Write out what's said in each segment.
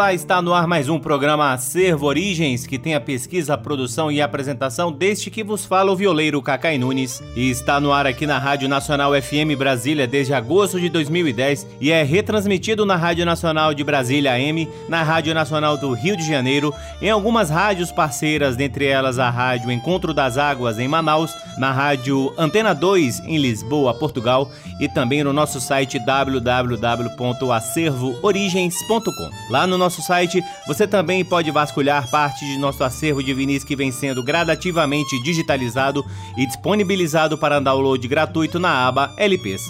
Olá, está no ar mais um programa Acervo Origens, que tem a pesquisa, a produção e a apresentação deste que vos fala o violeiro Cacai Nunes. E está no ar aqui na Rádio Nacional FM Brasília desde agosto de 2010 e é retransmitido na Rádio Nacional de Brasília AM, na Rádio Nacional do Rio de Janeiro, em algumas rádios parceiras, dentre elas a Rádio Encontro das Águas em Manaus, na Rádio Antena 2 em Lisboa, Portugal e também no nosso site www.acervoorigens.com. Lá no nosso site, você também pode vasculhar parte de nosso acervo de vinis que vem sendo gradativamente digitalizado e disponibilizado para download gratuito na aba LPs.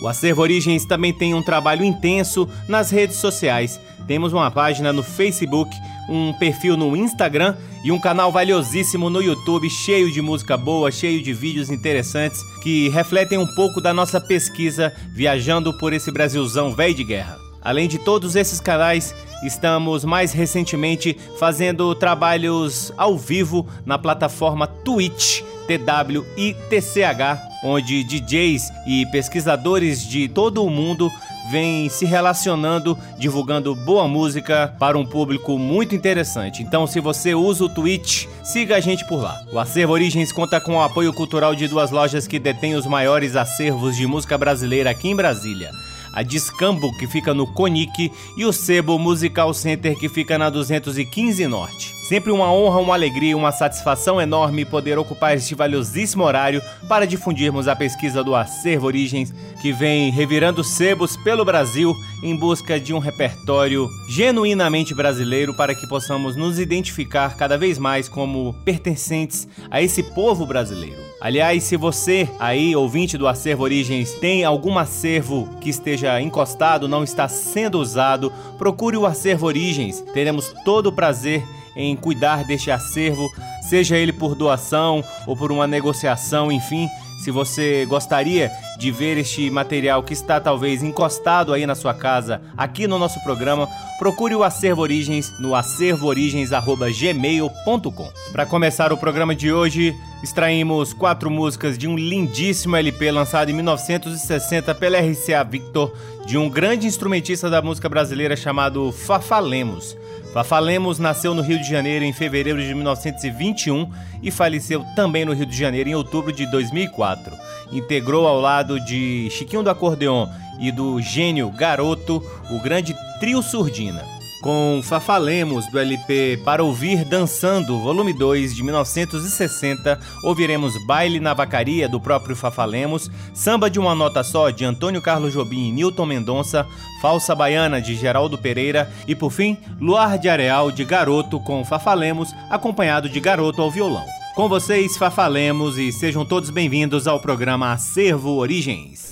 O Acervo Origens também tem um trabalho intenso nas redes sociais. Temos uma página no Facebook, um perfil no Instagram e um canal valiosíssimo no YouTube, cheio de música boa, cheio de vídeos interessantes que refletem um pouco da nossa pesquisa viajando por esse Brasilzão velho de guerra. Além de todos esses canais, estamos mais recentemente fazendo trabalhos ao vivo na plataforma Twitch, TWITCH, onde DJs e pesquisadores de todo o mundo vêm se relacionando, divulgando boa música para um público muito interessante. Então, se você usa o Twitch, siga a gente por lá. O Acervo Origens conta com o apoio cultural de duas lojas que detêm os maiores acervos de música brasileira aqui em Brasília a Discambo, que fica no Conic, e o Sebo Musical Center, que fica na 215 Norte. Sempre uma honra, uma alegria uma satisfação enorme poder ocupar este valiosíssimo horário para difundirmos a pesquisa do Acervo Origens, que vem revirando sebos pelo Brasil em busca de um repertório genuinamente brasileiro para que possamos nos identificar cada vez mais como pertencentes a esse povo brasileiro. Aliás, se você aí, ouvinte do Acervo Origens, tem algum acervo que esteja encostado, não está sendo usado, procure o Acervo Origens. Teremos todo o prazer em cuidar deste acervo, seja ele por doação ou por uma negociação, enfim. Se você gostaria de ver este material que está talvez encostado aí na sua casa, aqui no nosso programa, procure o Acervo Origens no acervoorigens@gmail.com. Para começar o programa de hoje, extraímos quatro músicas de um lindíssimo LP lançado em 1960 pela RCA Victor, de um grande instrumentista da música brasileira chamado. Fafá Lemos nasceu no Rio de Janeiro em fevereiro de 1921 e faleceu também no Rio de Janeiro em outubro de 2004. Integrou ao lado de Chiquinho do Acordeon e do gênio Garoto o grande trio Surdina com Fafalemos do LP Para Ouvir Dançando, volume 2 de 1960, ouviremos Baile na Vacaria do próprio Fafalemos, Samba de uma Nota Só de Antônio Carlos Jobim e Newton Mendonça, Falsa Baiana de Geraldo Pereira e por fim, Luar de Areal de Garoto com Fafalemos, acompanhado de Garoto ao violão. Com vocês, Fafalemos e sejam todos bem-vindos ao programa Acervo Origens.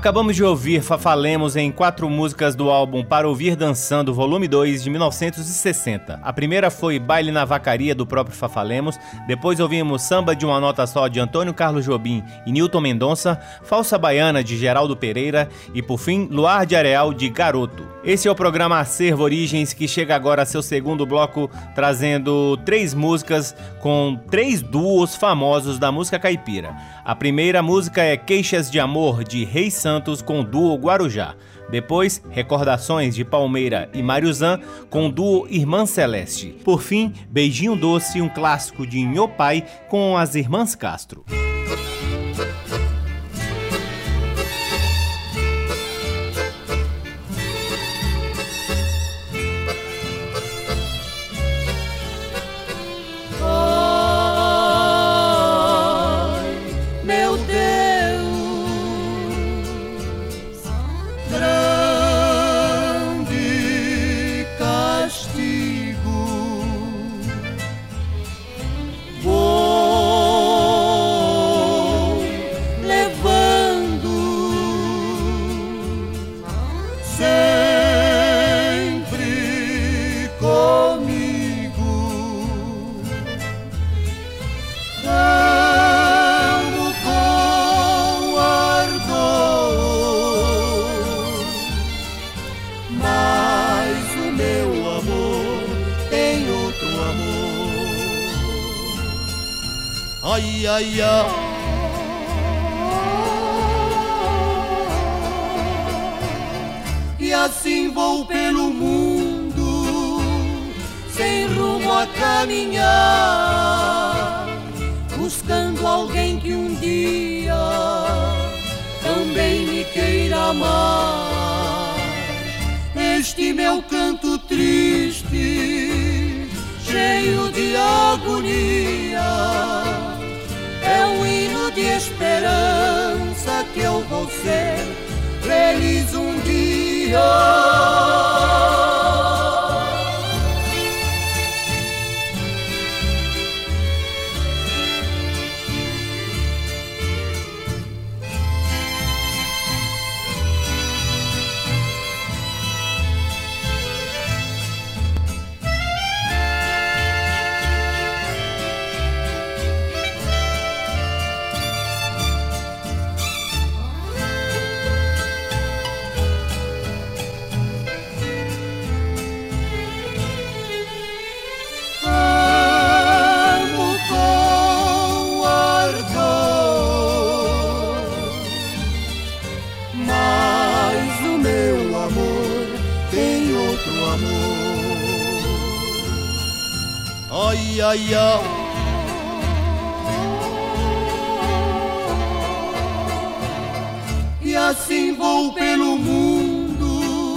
Acabamos de ouvir Fafalemos em quatro músicas do álbum Para Ouvir Dançando, volume 2, de 1960. A primeira foi Baile na Vacaria, do próprio Fafalemos, depois ouvimos Samba de uma Nota Só, de Antônio Carlos Jobim e Newton Mendonça, Falsa Baiana, de Geraldo Pereira e, por fim, Luar de Areal, de Garoto. Esse é o programa Acervo Origens, que chega agora a seu segundo bloco, trazendo três músicas com três duos famosos da música caipira. A primeira música é Queixas de Amor, de Reis Santos com o duo Guarujá. Depois, Recordações de Palmeira e Mariuzan com o duo Irmã Celeste. Por fim, Beijinho Doce, um clássico de Nhopai com as Irmãs Castro. E assim vou pelo mundo, sem rumo a caminhar, buscando alguém que um dia também me queira amar. Este meu canto triste, cheio de agonia um hino de esperança que eu vou ser feliz um dia. Ai, ai. E assim vou pelo mundo,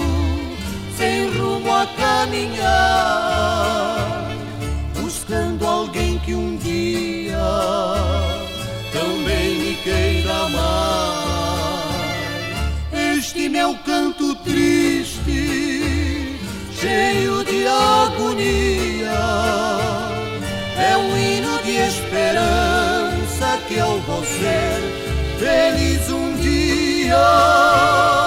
sem rumo a caminhar, buscando alguém que um dia também me queira amar. Este meu canto cheio de agonia é um hino de esperança que eu vou ser feliz um dia.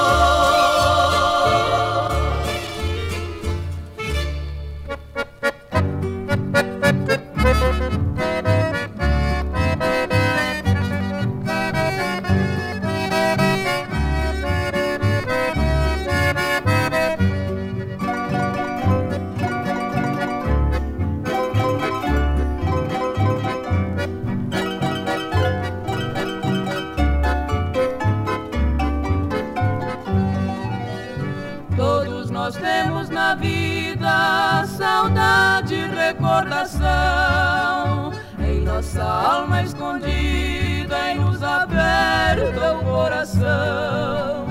Recordação em nossa alma escondida e nos aberta o coração.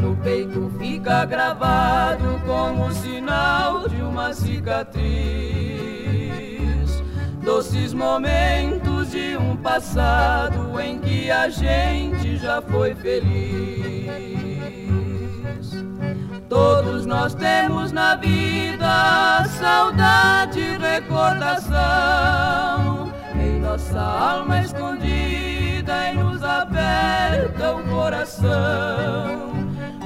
No peito fica gravado como sinal de uma cicatriz. Doces momentos de um passado em que a gente já foi feliz. Todos nós temos na vida saudade recordação em nossa alma escondida e nos aperta o coração.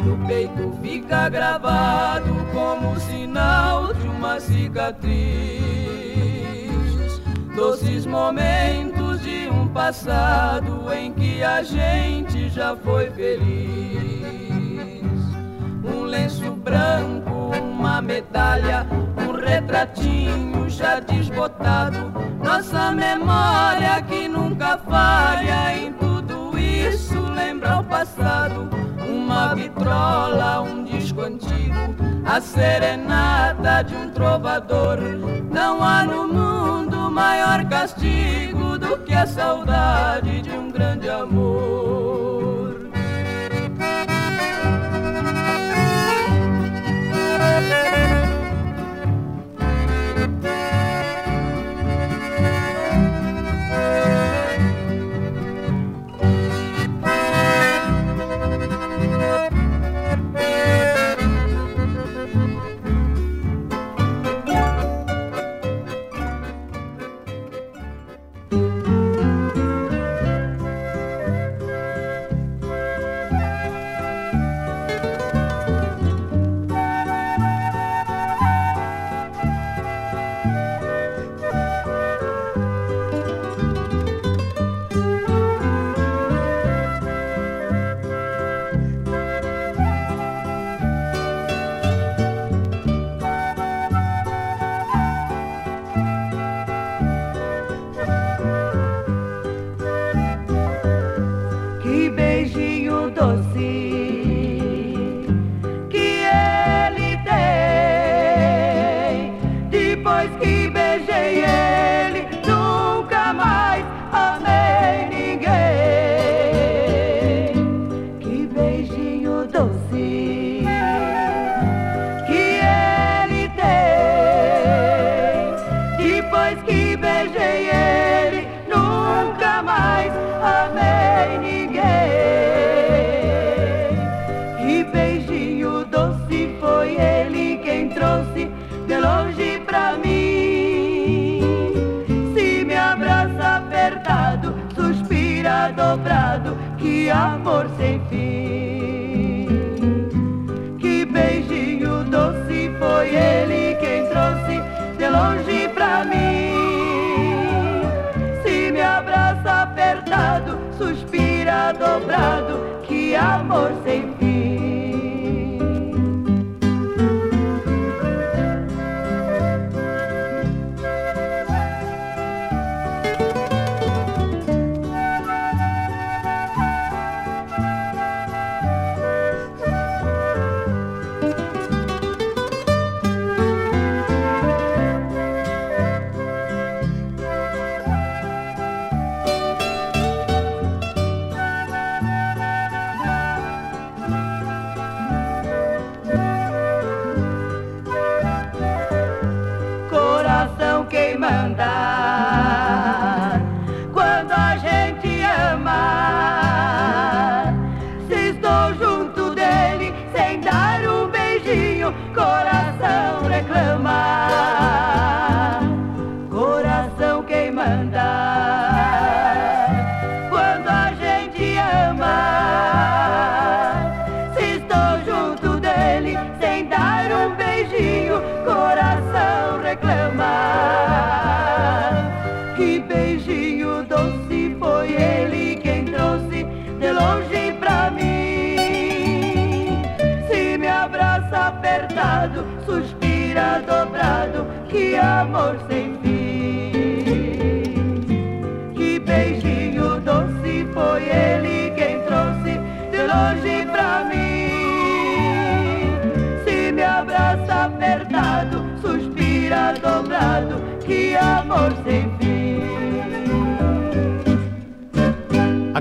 No peito fica gravado como sinal de uma cicatriz. Doces momentos de um passado em que a gente já foi feliz. Um lenço branco, uma medalha, um retratinho já desbotado. Nossa memória que nunca falha em tudo isso lembra o passado. Uma vitrola, um disco antigo, a serenata de um trovador. Não há no mundo maior castigo do que a saudade de um grande amor. Amor amor sem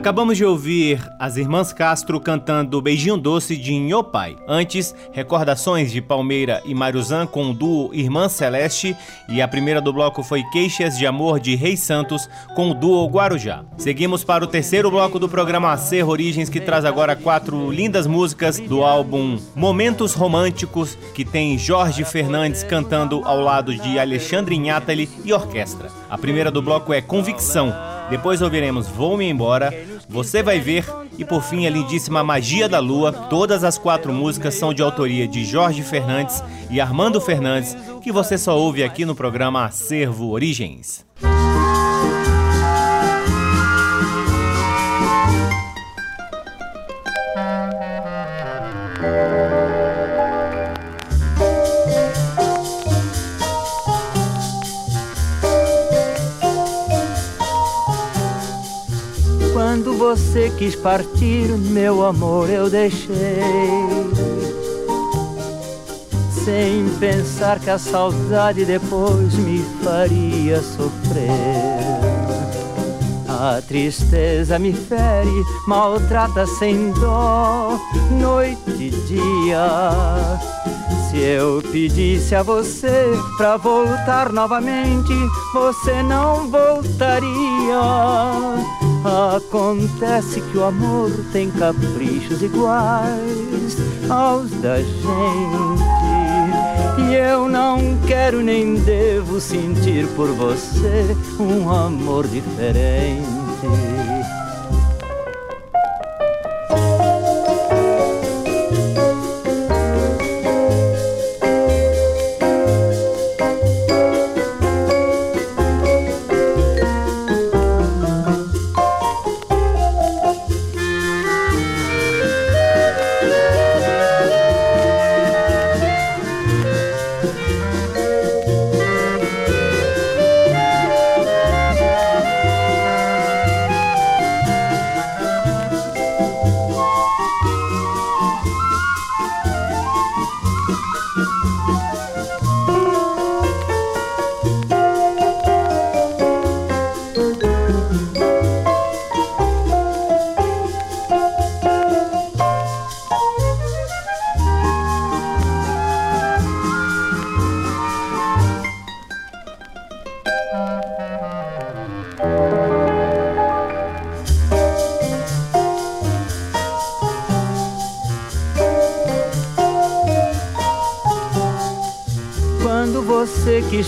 Acabamos de ouvir as irmãs Castro cantando Beijinho Doce de Nhopai. Antes, recordações de Palmeira e Maruzan com o duo Irmã Celeste. E a primeira do bloco foi Queixas de Amor de Rei Santos com o duo Guarujá. Seguimos para o terceiro bloco do programa Acerro Origens, que traz agora quatro lindas músicas do álbum Momentos Românticos, que tem Jorge Fernandes cantando ao lado de Alexandre Inhatali e orquestra. A primeira do bloco é Convicção Depois ouviremos Vou-me Embora, Você Vai Ver e por fim a lindíssima Magia da Lua. Todas as quatro músicas são de autoria de Jorge Fernandes e Armando Fernandes, que você só ouve aqui no programa Acervo Origens. Quis partir, meu amor, eu deixei. Sem pensar que a saudade depois me faria sofrer. A tristeza me fere, maltrata sem dó, noite e dia. Se eu pedisse a você pra voltar novamente, você não voltaria. Acontece que o amor tem caprichos iguais aos da gente. E eu não quero nem devo sentir por você um amor diferente.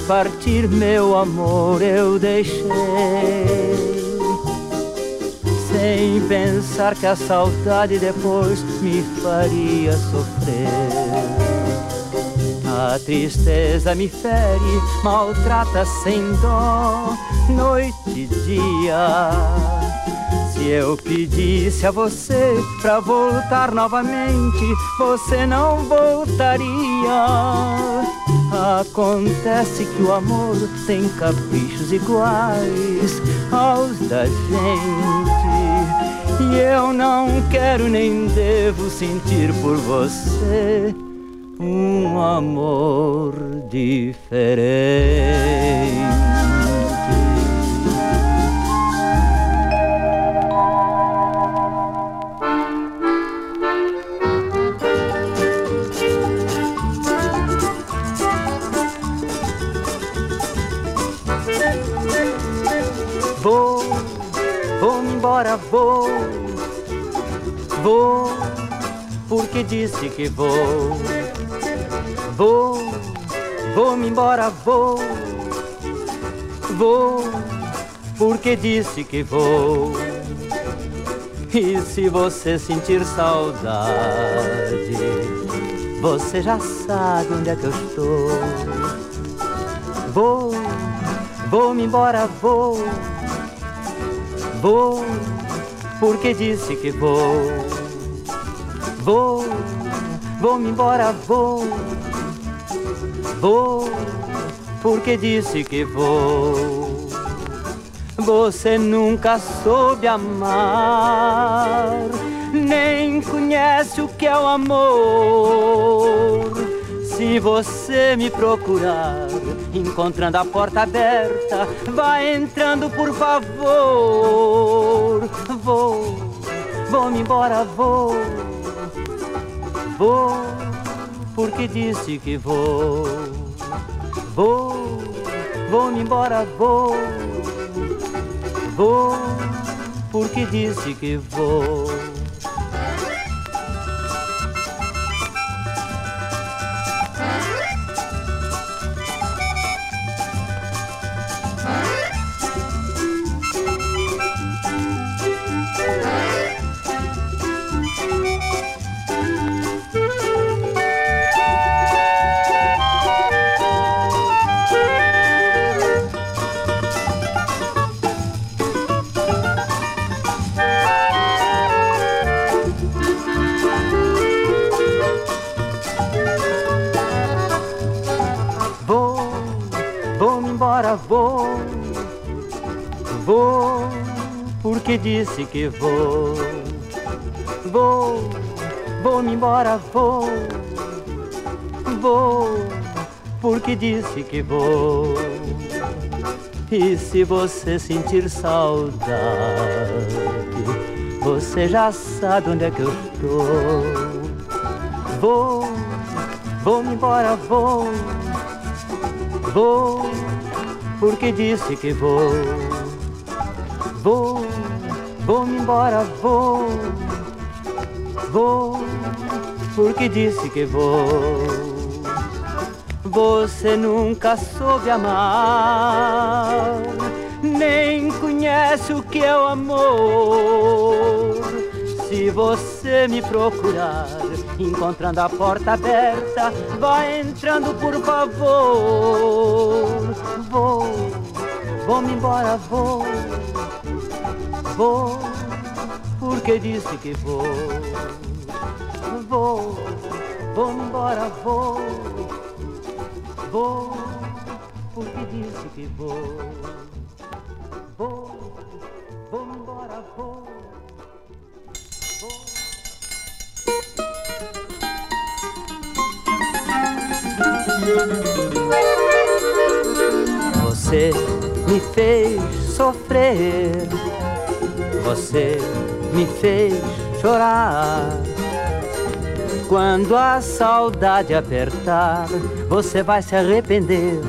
Partir, meu amor, eu deixei. Sem pensar que a saudade depois me faria sofrer. A tristeza me fere, maltrata sem dó, noite e dia. Se eu pedisse a você pra voltar novamente, você não voltaria. Acontece que o amor tem caprichos iguais aos da gente. E eu não quero nem devo sentir por você um amor diferente. Vou, porque disse que vou, vou, vou-me embora, vou, vou, porque disse que vou. E se você sentir saudade, você já sabe onde é que eu estou. Vou, vou-me embora, vou Vou, porque disse que vou. Vou, vou-me embora, vou. Vou, porque disse que vou. Você nunca soube amar, nem conhece o que é o amor. Se você me procurar, encontrando a porta aberta, vai entrando por favor. Vou, vou-me embora, vou, vou, porque disse que vou. Vou, vou-me embora, vou, vou, porque disse que vou. Disse que vou, vou, vou-me embora, vou, vou, porque disse que vou. E se você sentir saudade, você já sabe onde é que eu estou. Vou, vou-me embora, vou, vou, porque disse que vou. Vou, vou-me embora, vou, vou, porque disse que vou. Você nunca soube amar, nem conhece o que é o amor. Se você me procurar, encontrando a porta aberta, vai entrando por favor. Vou, vou-me embora, vou, vou, porque disse que vou. Vou, vou-me embora, vou Vou, porque disse que vou. Vou, vou embora, vou. Vou. Você me fez sofrer, você me fez chorar quando a saudade apertar, você vai se arrepender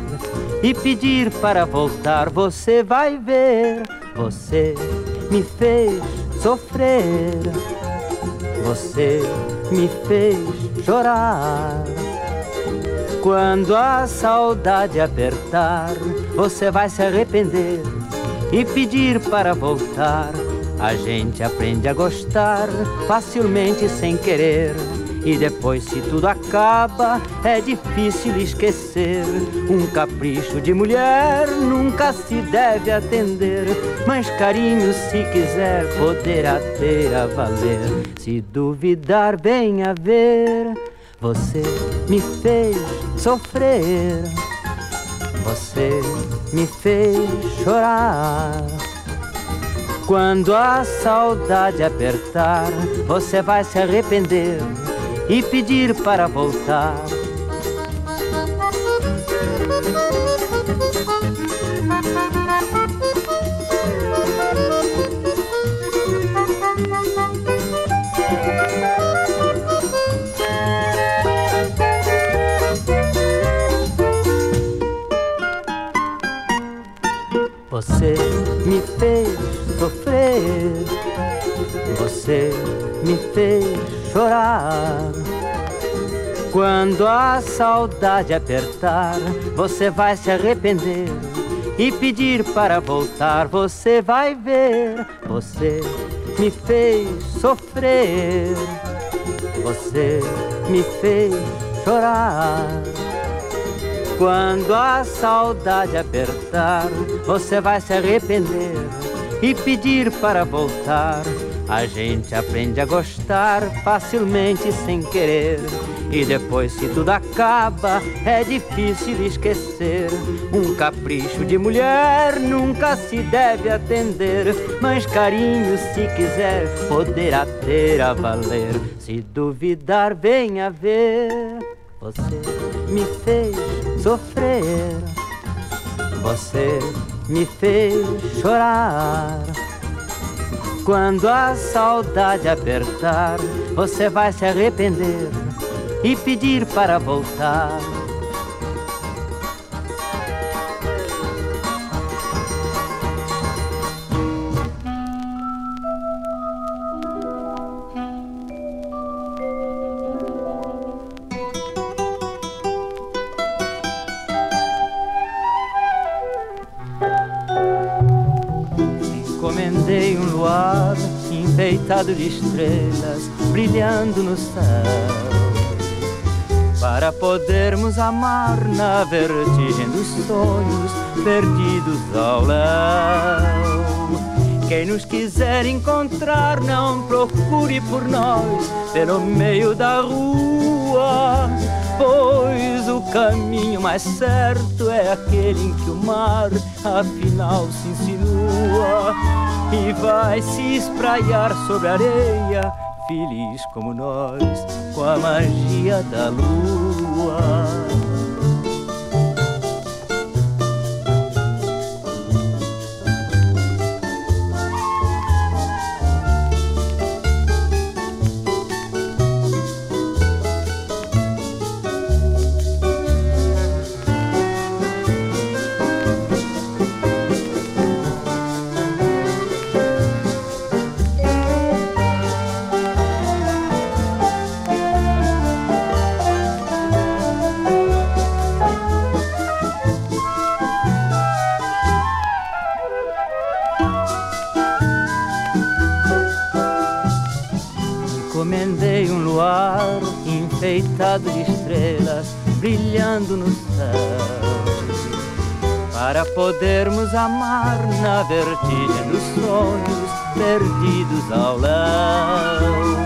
e pedir para voltar. Você vai ver, você me fez sofrer, você me fez chorar. Quando a saudade apertar, você vai se arrepender e pedir para voltar. A gente aprende a gostar facilmente sem querer. E depois, se tudo acaba, é difícil esquecer. Um capricho de mulher nunca se deve atender. Mas carinho, se quiser, poderá ter a valer. Se duvidar, venha ver. Você me fez sofrer. Você me fez chorar. Quando a saudade apertar, você vai se arrepender e pedir para voltar. Você me fez chorar. Quando a saudade apertar, você vai se arrepender e pedir para voltar. Você vai ver, você me fez sofrer, você me fez chorar. Quando a saudade apertar, você vai se arrepender e pedir para voltar. A gente aprende a gostar facilmente sem querer. E depois, se tudo acaba, é difícil esquecer. Um capricho de mulher nunca se deve atender. Mas carinho, se quiser, poderá ter a valer. Se duvidar, venha ver. Você me fez sofrer. Você me fez chorar. Quando a saudade apertar, você vai se arrepender e pedir para voltar. De estrelas brilhando no céu para podermos amar na vertigem dos sonhos perdidos ao léu. Quem nos quiser encontrar, não procure por nós pelo meio da rua, pois o caminho mais certo é aquele em que o mar afinal se insinua e vai se espraiar sobre a areia, feliz como nós, com a magia da lua. Podermos amar na vertigem dos sonhos perdidos ao léu.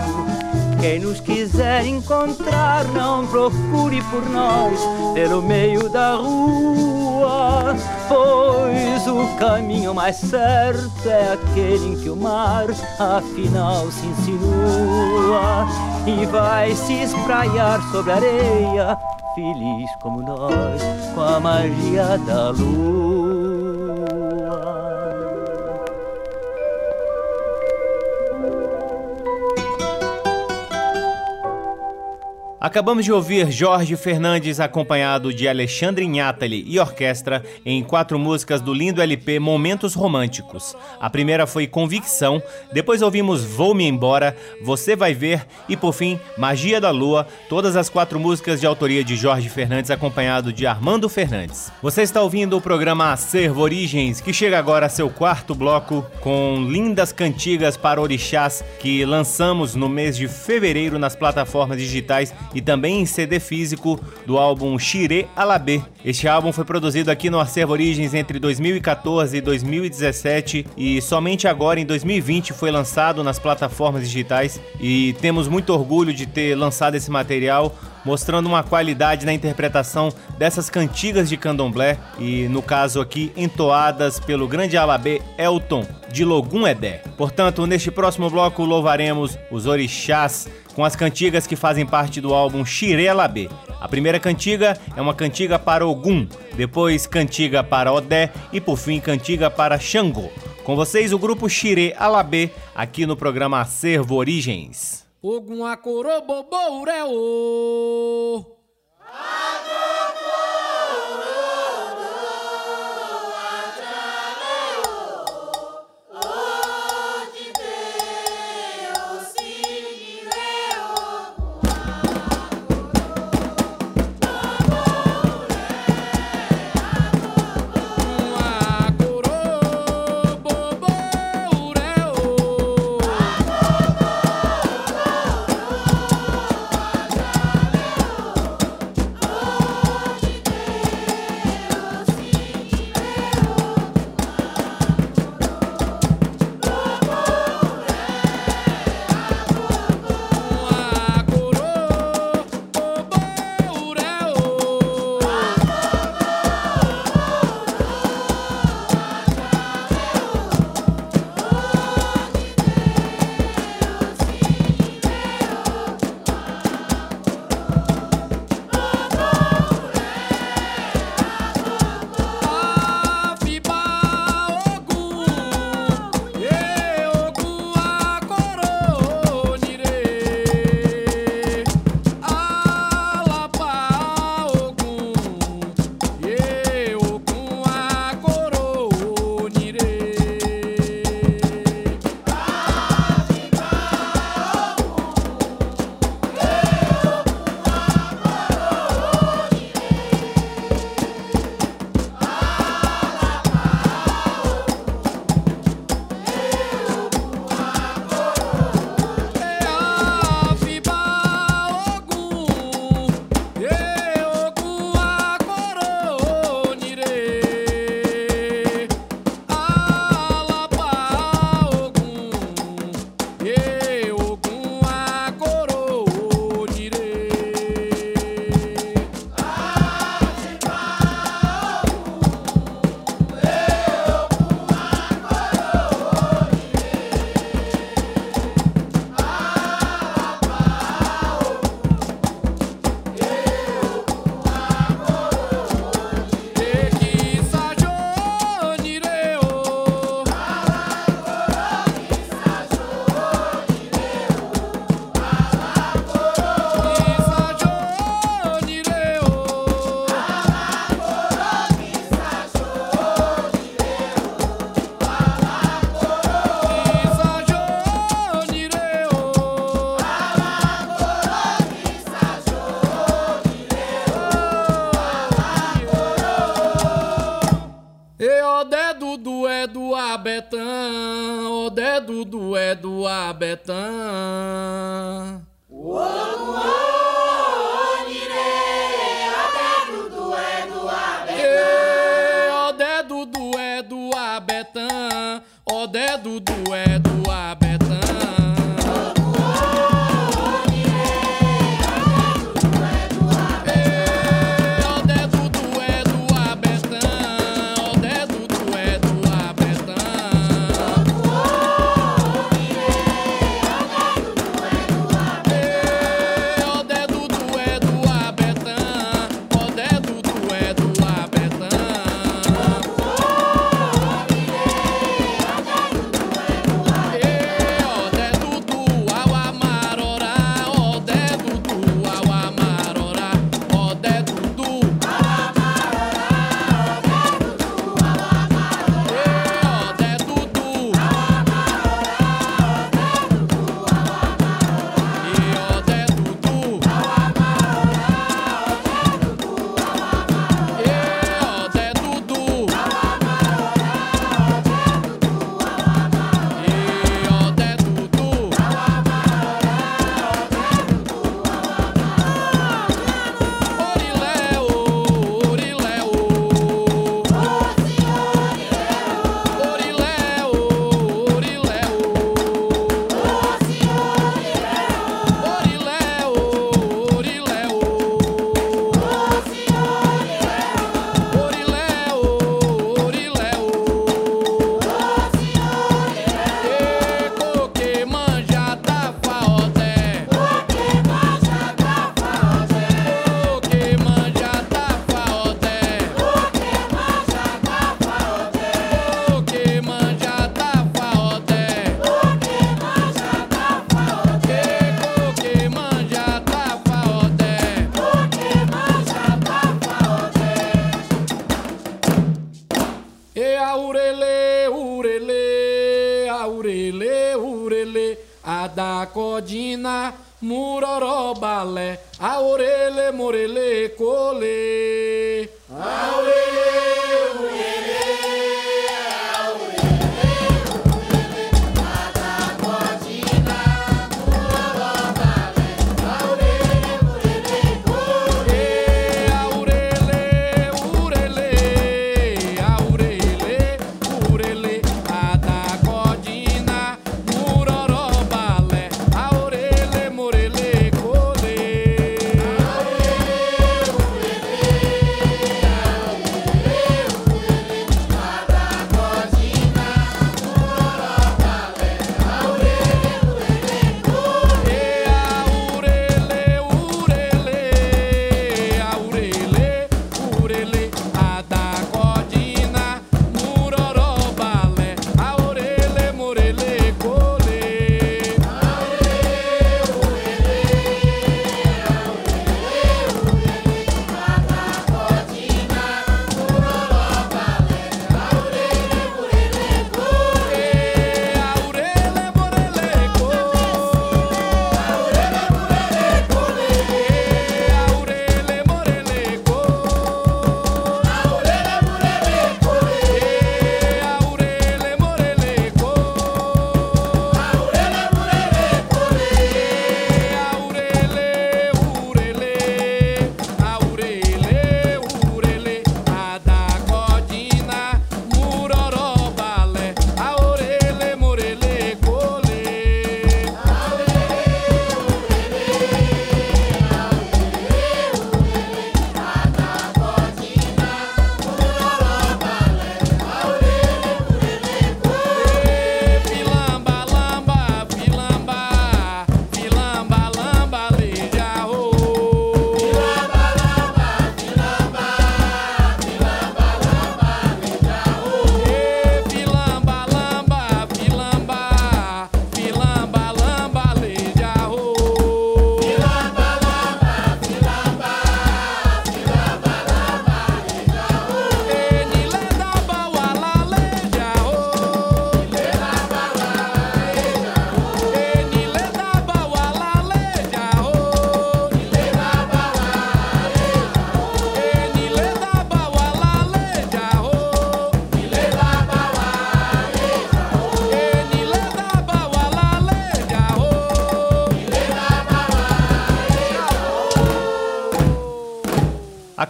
Quem nos quiser encontrar, não procure por nós pelo meio da rua, pois o caminho mais certo é aquele em que o mar afinal se insinua e vai se espraiar sobre a areia, feliz como nós, com a magia da lua. Acabamos de ouvir Jorge Fernandes acompanhado de Alexandre Inhatali e orquestra em quatro músicas do lindo LP Momentos Românticos. A primeira foi Convicção, depois ouvimos Vou-me Embora, Você Vai Ver e por fim Magia da Lua, todas as quatro músicas de autoria de Jorge Fernandes acompanhado de Armando Fernandes. Você está ouvindo o programa Acervo Origens, que chega agora a seu quarto bloco com lindas cantigas para orixás que lançamos no mês de fevereiro nas plataformas digitais e também em CD físico do álbum Xirê Alabê. Este álbum foi produzido aqui no Acervo Origens entre 2014 e 2017 e somente agora em 2020 foi lançado nas plataformas digitais e temos muito orgulho de ter lançado esse material mostrando uma qualidade na interpretação dessas cantigas de candomblé e, no caso aqui, entoadas pelo grande alabê Elton de Logum Edé. Portanto, neste próximo bloco louvaremos os orixás com as cantigas que fazem parte do álbum Xiré Alabê. A primeira cantiga é uma cantiga para Ogum, depois cantiga para Odé e por fim cantiga para Xangô. Com vocês o grupo Xiré Alabê aqui no programa Acervo Origens. Ogun akorobobo rẹ o. é Abetão. O dedo do é do Abetão. O dedo do é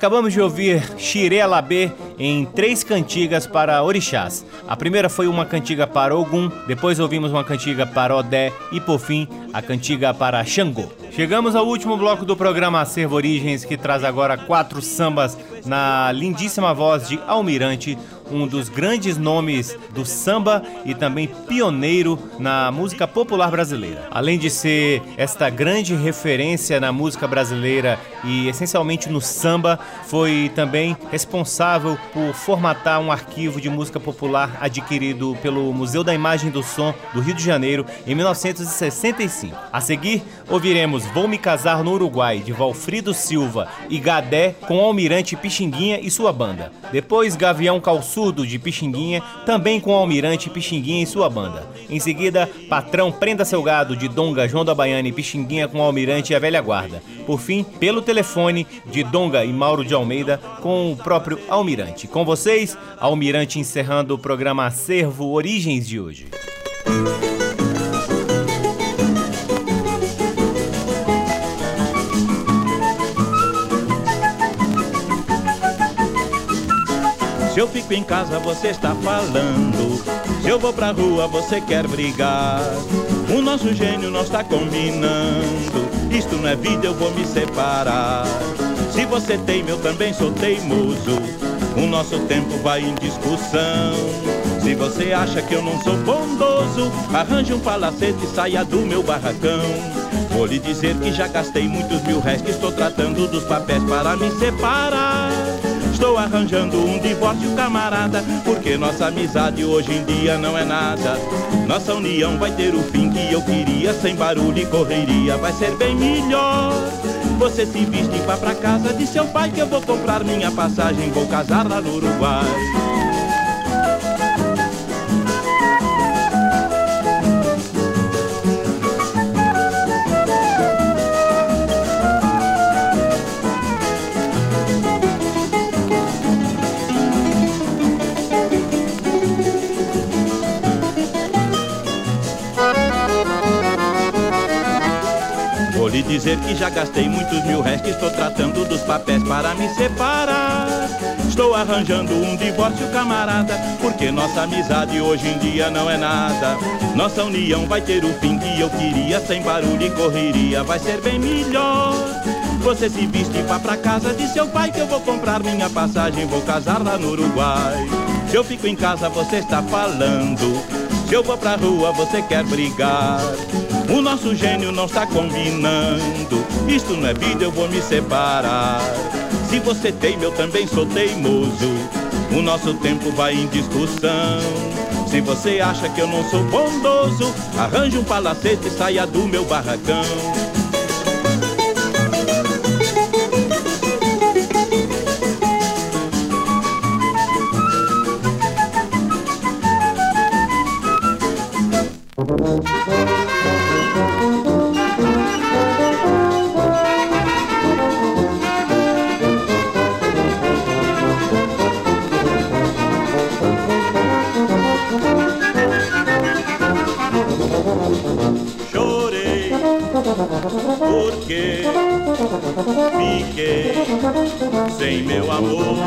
Acabamos de ouvir Xiré Alabê em três cantigas para orixás. A primeira foi uma cantiga para Ogum, depois ouvimos uma cantiga para Odé e por fim a cantiga para Xangô. Chegamos ao último bloco do programa Acervo Origens, que traz agora quatro sambas na lindíssima voz de Almirante, um dos grandes nomes do samba e também pioneiro na música popular brasileira. Além de ser esta grande referência na música brasileira e essencialmente no samba, foi também responsável por formatar um arquivo de música popular adquirido pelo Museu da Imagem do Som do Rio de Janeiro em 1965. A seguir, ouviremos Vou Me Casar no Uruguai, de Valfrido Silva e Gadé com Almirante Pixinguinha e sua banda. Depois, Gavião Calço Surdo de Pixinguinha, também com o Almirante Pixinguinha e sua banda. Em seguida, Patrão Prenda Seu Gado de Donga, João da Baiana e Pixinguinha com o Almirante e a Velha Guarda. Por fim, pelo telefone de Donga e Mauro de Almeida com o próprio Almirante. Com vocês, Almirante encerrando o programa Acervo Origens de hoje. Se eu fico em casa, você está falando. Se eu vou pra rua, você quer brigar. O nosso gênio não está combinando. Isto não é vida, eu vou me separar. Se você tem, eu também sou teimoso. O nosso tempo vai em discussão. Se você acha que eu não sou bondoso, arranje um palacete e saia do meu barracão. Vou lhe dizer que já gastei muitos mil réis, que estou tratando dos papéis para me separar. Estou arranjando um divórcio, camarada, porque nossa amizade hoje em dia não é nada. Nossa união vai ter o fim que eu queria, sem barulho e correria, vai ser bem melhor. Você se veste e vá pra casa de seu pai que eu vou comprar minha passagem, vou casar lá no Uruguai. Dizer que já gastei muitos mil réis que estou tratando dos papéis para me separar. Estou arranjando um divórcio, camarada, porque nossa amizade hoje em dia não é nada. Nossa união vai ter o fim que eu queria, sem barulho e correria, vai ser bem melhor. Você se veste e vá pra casa de seu pai que eu vou comprar minha passagem, vou casar lá no Uruguai. Se eu fico em casa, você está falando. Se eu vou pra rua, você quer brigar. O nosso gênio não está combinando. Isto não é vida, eu vou me separar. Se você teima, eu também sou teimoso. O nosso tempo vai em discussão. Se você acha que eu não sou bondoso, arranje um palacete e saia do meu barracão. Sem meu amor.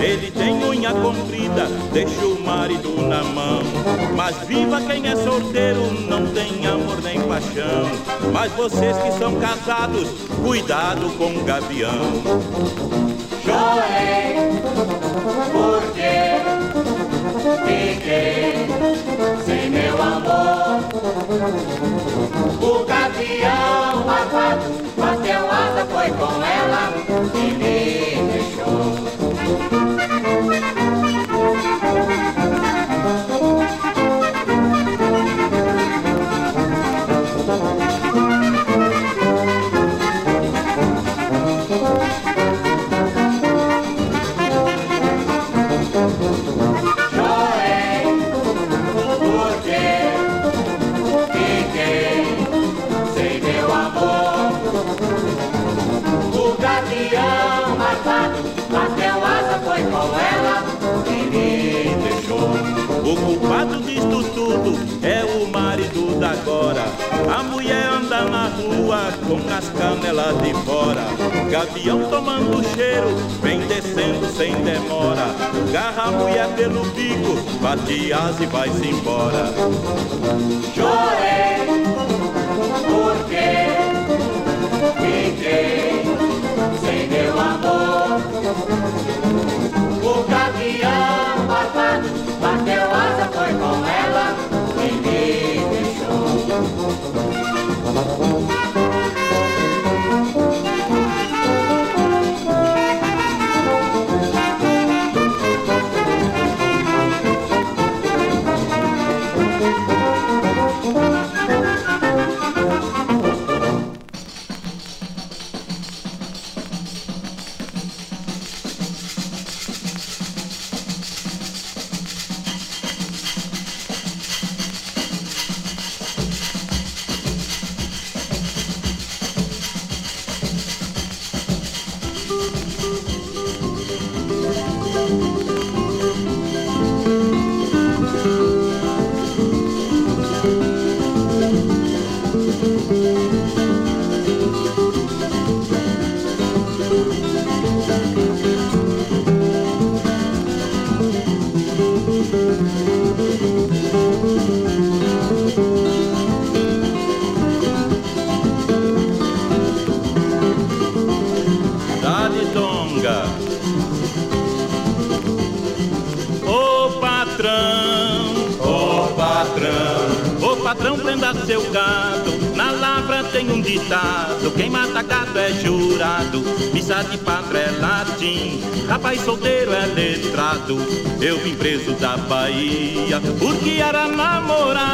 Ele tem unha comprida, deixa o marido na mão. Mas viva quem é solteiro, não tem amor nem paixão. Mas vocês que são casados, cuidado com o gavião. Chorei, porque fiquei sem meu amor. O gavião malvado bateu asa, foi com ela e me deixou. As canelas de fora. Gavião tomando cheiro, vem descendo sem demora. Garra a mulher pelo bico, bate asa e vai-se embora. Chorei,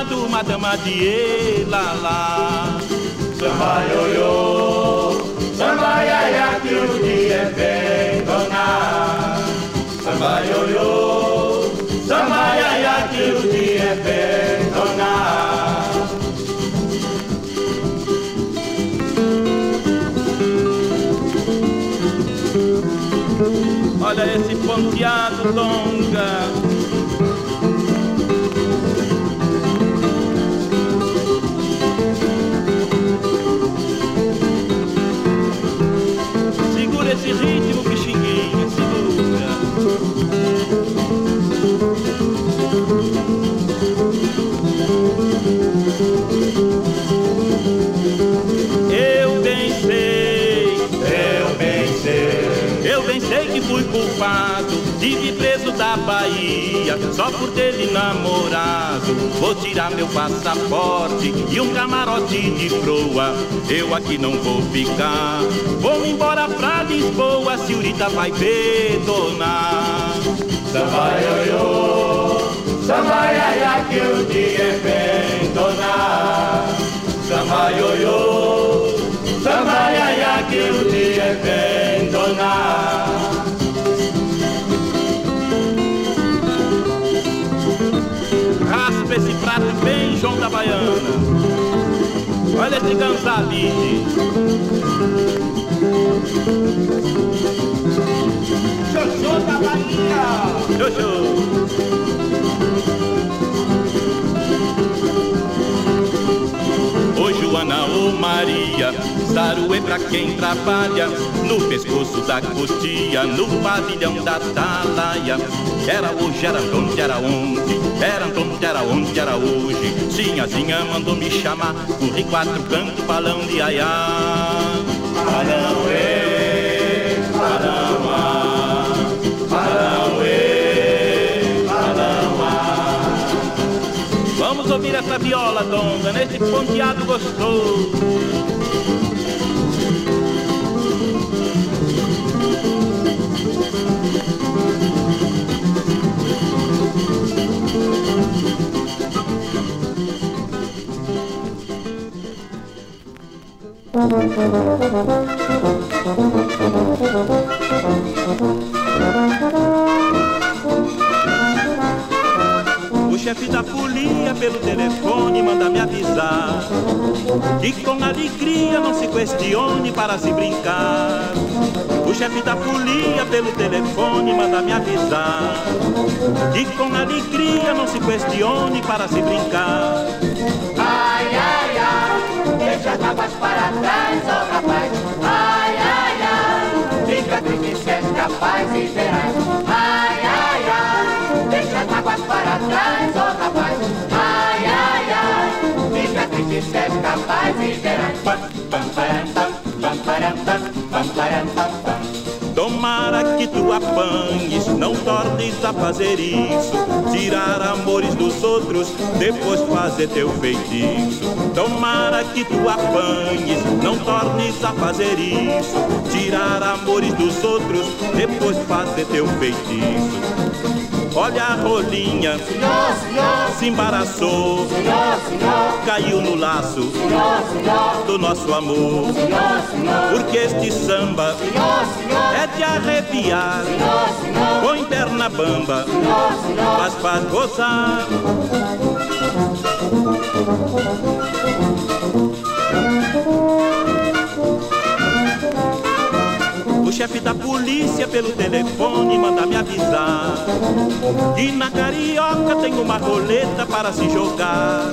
namorado, uma dama de Elalá. Samba ioiô, samba iaia que o dia vem donar. Samba ioiô, samba iaia que o dia vem donar. Olha esse ponteado longa. Esse ritmo, Pixinguinha, segura. Eu bem sei, eu bem sei, eu bem sei que fui culpado vir preso da Bahia só por ter namorado. Tirar meu passaporte e um camarote de proa. Eu aqui não vou ficar, vou embora pra Lisboa. Senhorita vai detonar. Samba ioiô, samba iaia que o dia vem donar. Samba ioiô, samba iaia que o dia vem Raspa esse prato bem, João da Baiana. Olha esse ganzalide. Xoxô da Bahia. Xoxô. Maria, saruê pra quem trabalha No pescoço da cotia, no pavilhão da talaia Era hoje, era onde, era onde Era onde, era onde, era hoje. Sinhazinha mandou me chamar Corri quatro cantos, balão de aiá. Balão, Essa viola, donga, nesse ponteado gostoso. O chefe da folia pelo telefone manda me avisar Que com alegria não se questione para se brincar O chefe da folia pelo telefone manda me avisar Que com alegria não se questione para se brincar Ai, ai, ai, deixa as mágoas para trás, oh rapaz. Ai, ai, ai, fica triste se és capaz e verás. Mágoas para trás, oh rapaz. Ai, ai, ai, fica triste és capaz e pam. Tomara que tu apanhes, não tornes a fazer isso. Tirar amores dos outros, depois fazer teu feitiço. Tomara que tu apanhes, não tornes a fazer isso. Tirar amores dos outros, depois fazer teu feitiço. Olha a rolinha, senhor, senhor, se embaraçou, senhor, senhor, caiu no laço. Senhor, senhor, do nosso amor. senhor, senhor, Porque este samba senhor, senhor, é de arrepiar, senhor, senhor, põe perna bamba, senhor, senhor. mas faz gozar. Chefe da polícia pelo telefone manda me avisar que na carioca tem uma roleta para se jogar.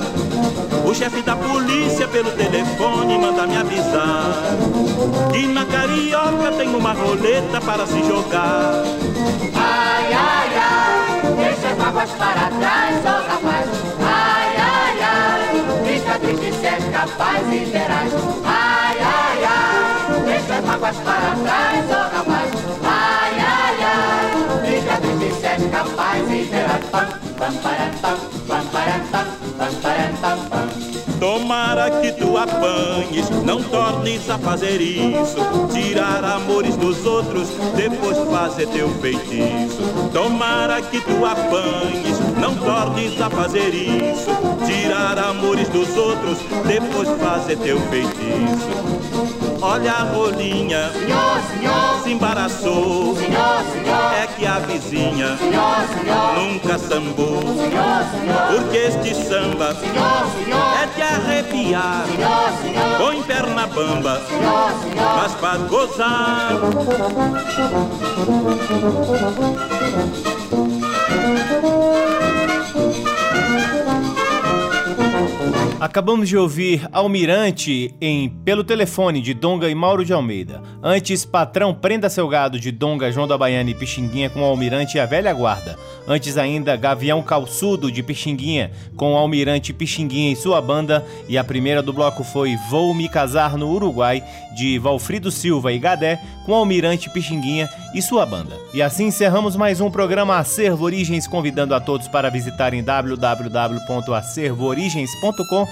O chefe da polícia pelo telefone manda me avisar que na carioca tem uma roleta para se jogar. Ai, ai, ai, deixa as mágoas para trás, oh rapaz. Ai, ai, ai, fica triste se és capaz e verás. Ai, mágoas para trás, oh rapaz. Ai, ai, ai, fica triste se és capaz e verás. Pam, pam, pam, pam, pam, pam, pam. Tomara que tu apanhes, não tornes a fazer isso. Tirar amores dos outros, depois fazer teu feitiço. Tomara que tu apanhes, não tornes a fazer isso. Tirar amores dos outros, depois fazer teu feitiço. Olha a rolinha, Senhor, senhor, se embaraçou. senhor, senhor, É que a vizinha senhor, senhor, nunca sambou. senhor, senhor, Porque este samba senhor, senhor, é de arrepiar. senhor, senhor, Põe perna bamba, senhor, senhor. mas faz gozar. Acabamos de ouvir Almirante em Pelo Telefone de Donga e Mauro de Almeida. Antes, Patrão Prenda Seu Gado de Donga, João da Baiana e Pixinguinha com Almirante e a Velha Guarda. Antes ainda, Gavião Calçudo de Pixinguinha com Almirante Pixinguinha e sua banda. E a primeira do bloco foi Vou Me Casar no Uruguai de Valfrido Silva e Gadé com Almirante Pixinguinha e sua banda. E assim encerramos mais um programa Acervo Origens, convidando a todos para visitarem www.acervoorigens.com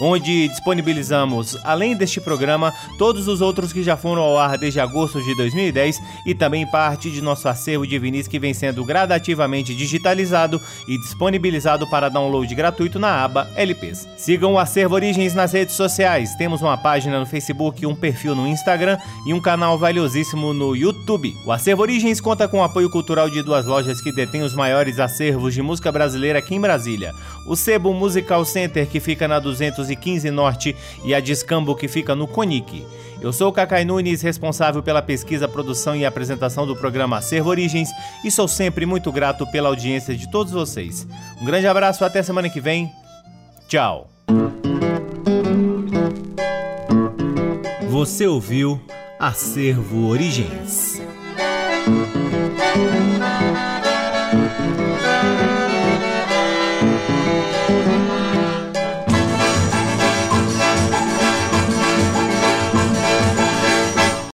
onde disponibilizamos, além deste programa, todos os outros que já foram ao ar desde agosto de 2010 e também parte de nosso acervo de vinis que vem sendo gradativamente digitalizado e disponibilizado para download gratuito na aba LPs. Sigam o Acervo Origens nas redes sociais. Temos uma página no Facebook, um perfil no Instagram e um canal valiosíssimo no YouTube. O Acervo Origens conta com o apoio cultural de duas lojas que detêm os maiores acervos de música brasileira aqui em Brasília. O Sebo Musical Center, que fica na 215 Norte, e a Discambo, que fica no Conic. Eu sou o Cacai Nunes, responsável pela pesquisa, produção e apresentação do programa Acervo Origens, e sou sempre muito grato pela audiência de todos vocês. Um grande abraço, até semana que vem. Tchau. Você ouviu Acervo Origens.